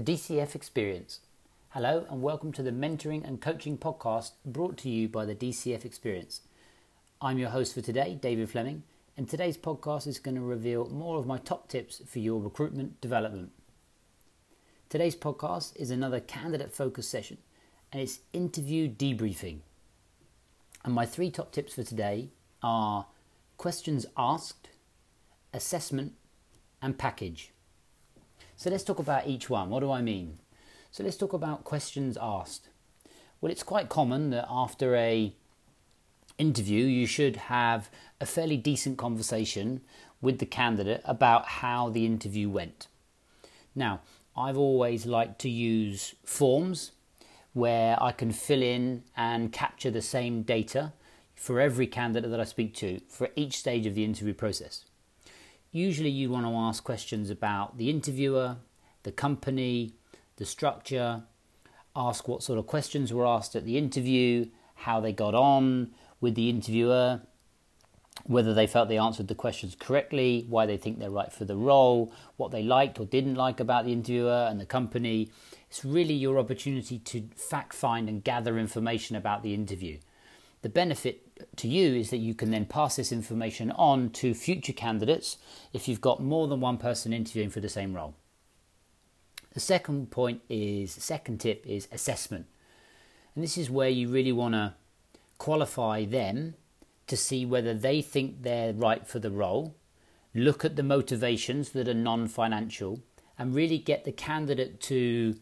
the DCF Experience. Hello, and welcome to the Mentoring and Coaching Podcast brought to you by the DCF Experience. I'm your host for today, David Fleming, and today's podcast is going to reveal more of my top tips for your recruitment development. Today's podcast is another candidate focused session, and it's interview debriefing. And my three top tips for today are questions asked, assessment, and package. So let's talk about each one. What do I mean? So let's talk about questions asked. Well, it's quite common that after a interview, you should have a fairly decent conversation with the candidate about how the interview went. Now, I've always liked to use forms where I can fill in and capture the same data for every candidate that I speak to for each stage of the interview process. Usually, you want to ask questions about the interviewer, the company, the structure, ask what sort of questions were asked at the interview, how they got on with the interviewer, whether they felt they answered the questions correctly, why they think they're right for the role, what they liked or didn't like about the interviewer and the company. It's really your opportunity to fact find and gather information about the interview. The benefit to you is that you can then pass this information on to future candidates if you've got more than one person interviewing for the same role. The second point is, second tip is assessment. And this is where you really want to qualify them to see whether they think they're right for the role, look at the motivations that are non financial, and really get the candidate to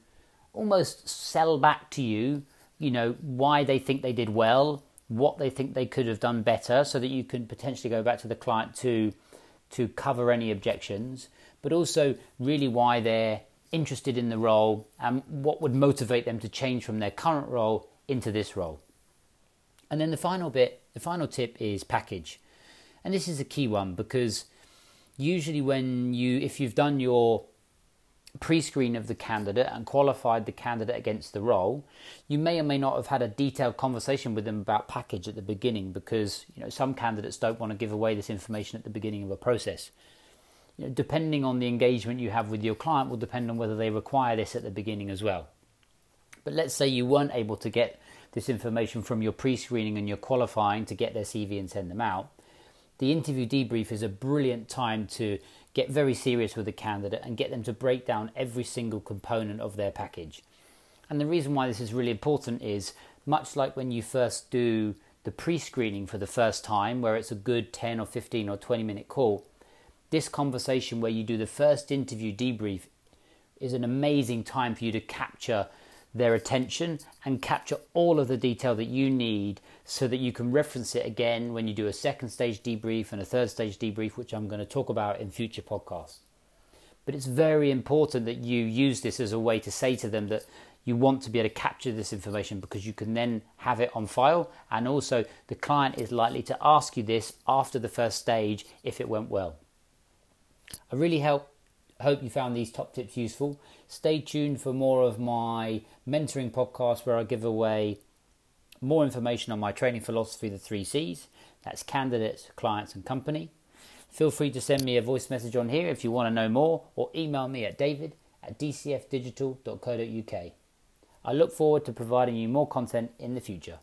almost sell back to you, you know, why they think they did well, what they think they could have done better so that you can potentially go back to the client to to cover any objections but also really why they're interested in the role and what would motivate them to change from their current role into this role. And then the final bit the final tip is package. And this is a key one because usually when you if you've done your pre-screen of the candidate and qualified the candidate against the role, you may or may not have had a detailed conversation with them about package at the beginning because you know some candidates don't want to give away this information at the beginning of a process. You know, depending on the engagement you have with your client will depend on whether they require this at the beginning as well. But let's say you weren't able to get this information from your pre-screening and your qualifying to get their CV and send them out. The interview debrief is a brilliant time to get very serious with the candidate and get them to break down every single component of their package. And the reason why this is really important is much like when you first do the pre screening for the first time, where it's a good 10 or 15 or 20 minute call, this conversation where you do the first interview debrief is an amazing time for you to capture their attention and capture all of the detail that you need so that you can reference it again when you do a second stage debrief and a third stage debrief, which I'm going to talk about in future podcasts. But it's very important that you use this as a way to say to them that you want to be able to capture this information because you can then have it on file. And also, the client is likely to ask you this after the first stage if it went well. I really help hope you found these top tips useful. Stay tuned for more of my mentoring podcast where I give away more information on my training philosophy, the three C's. That's candidates, clients, and company. Feel free to send me a voice message on here if you want to know more, or email me at david at dcfdigital.co.uk. I look forward to providing you more content in the future.